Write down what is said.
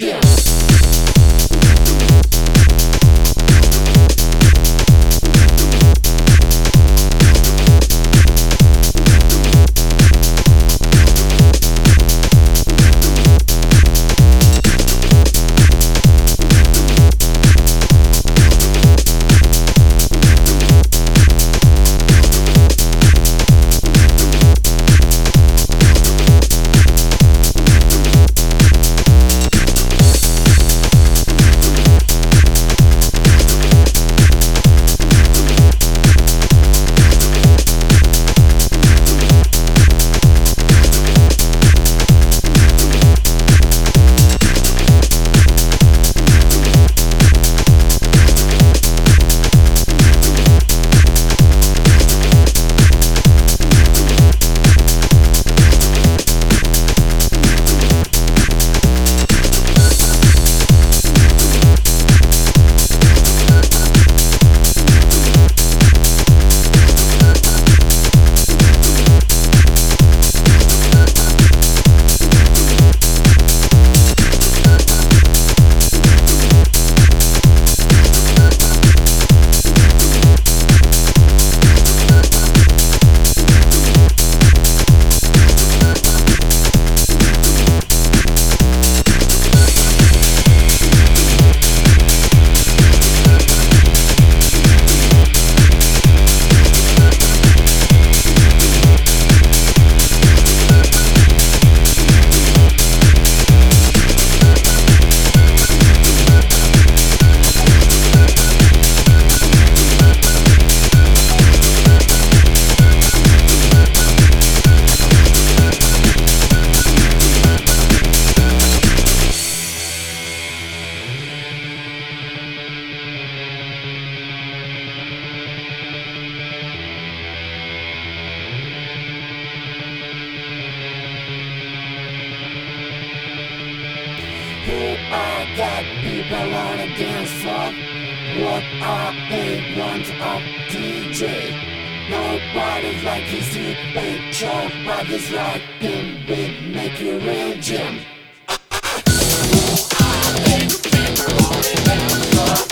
Yeah. people on a dance floor. What are they want of DJ? Nobody's like his see, ain't your like him. big make you real jam. What are they people on a dance floor?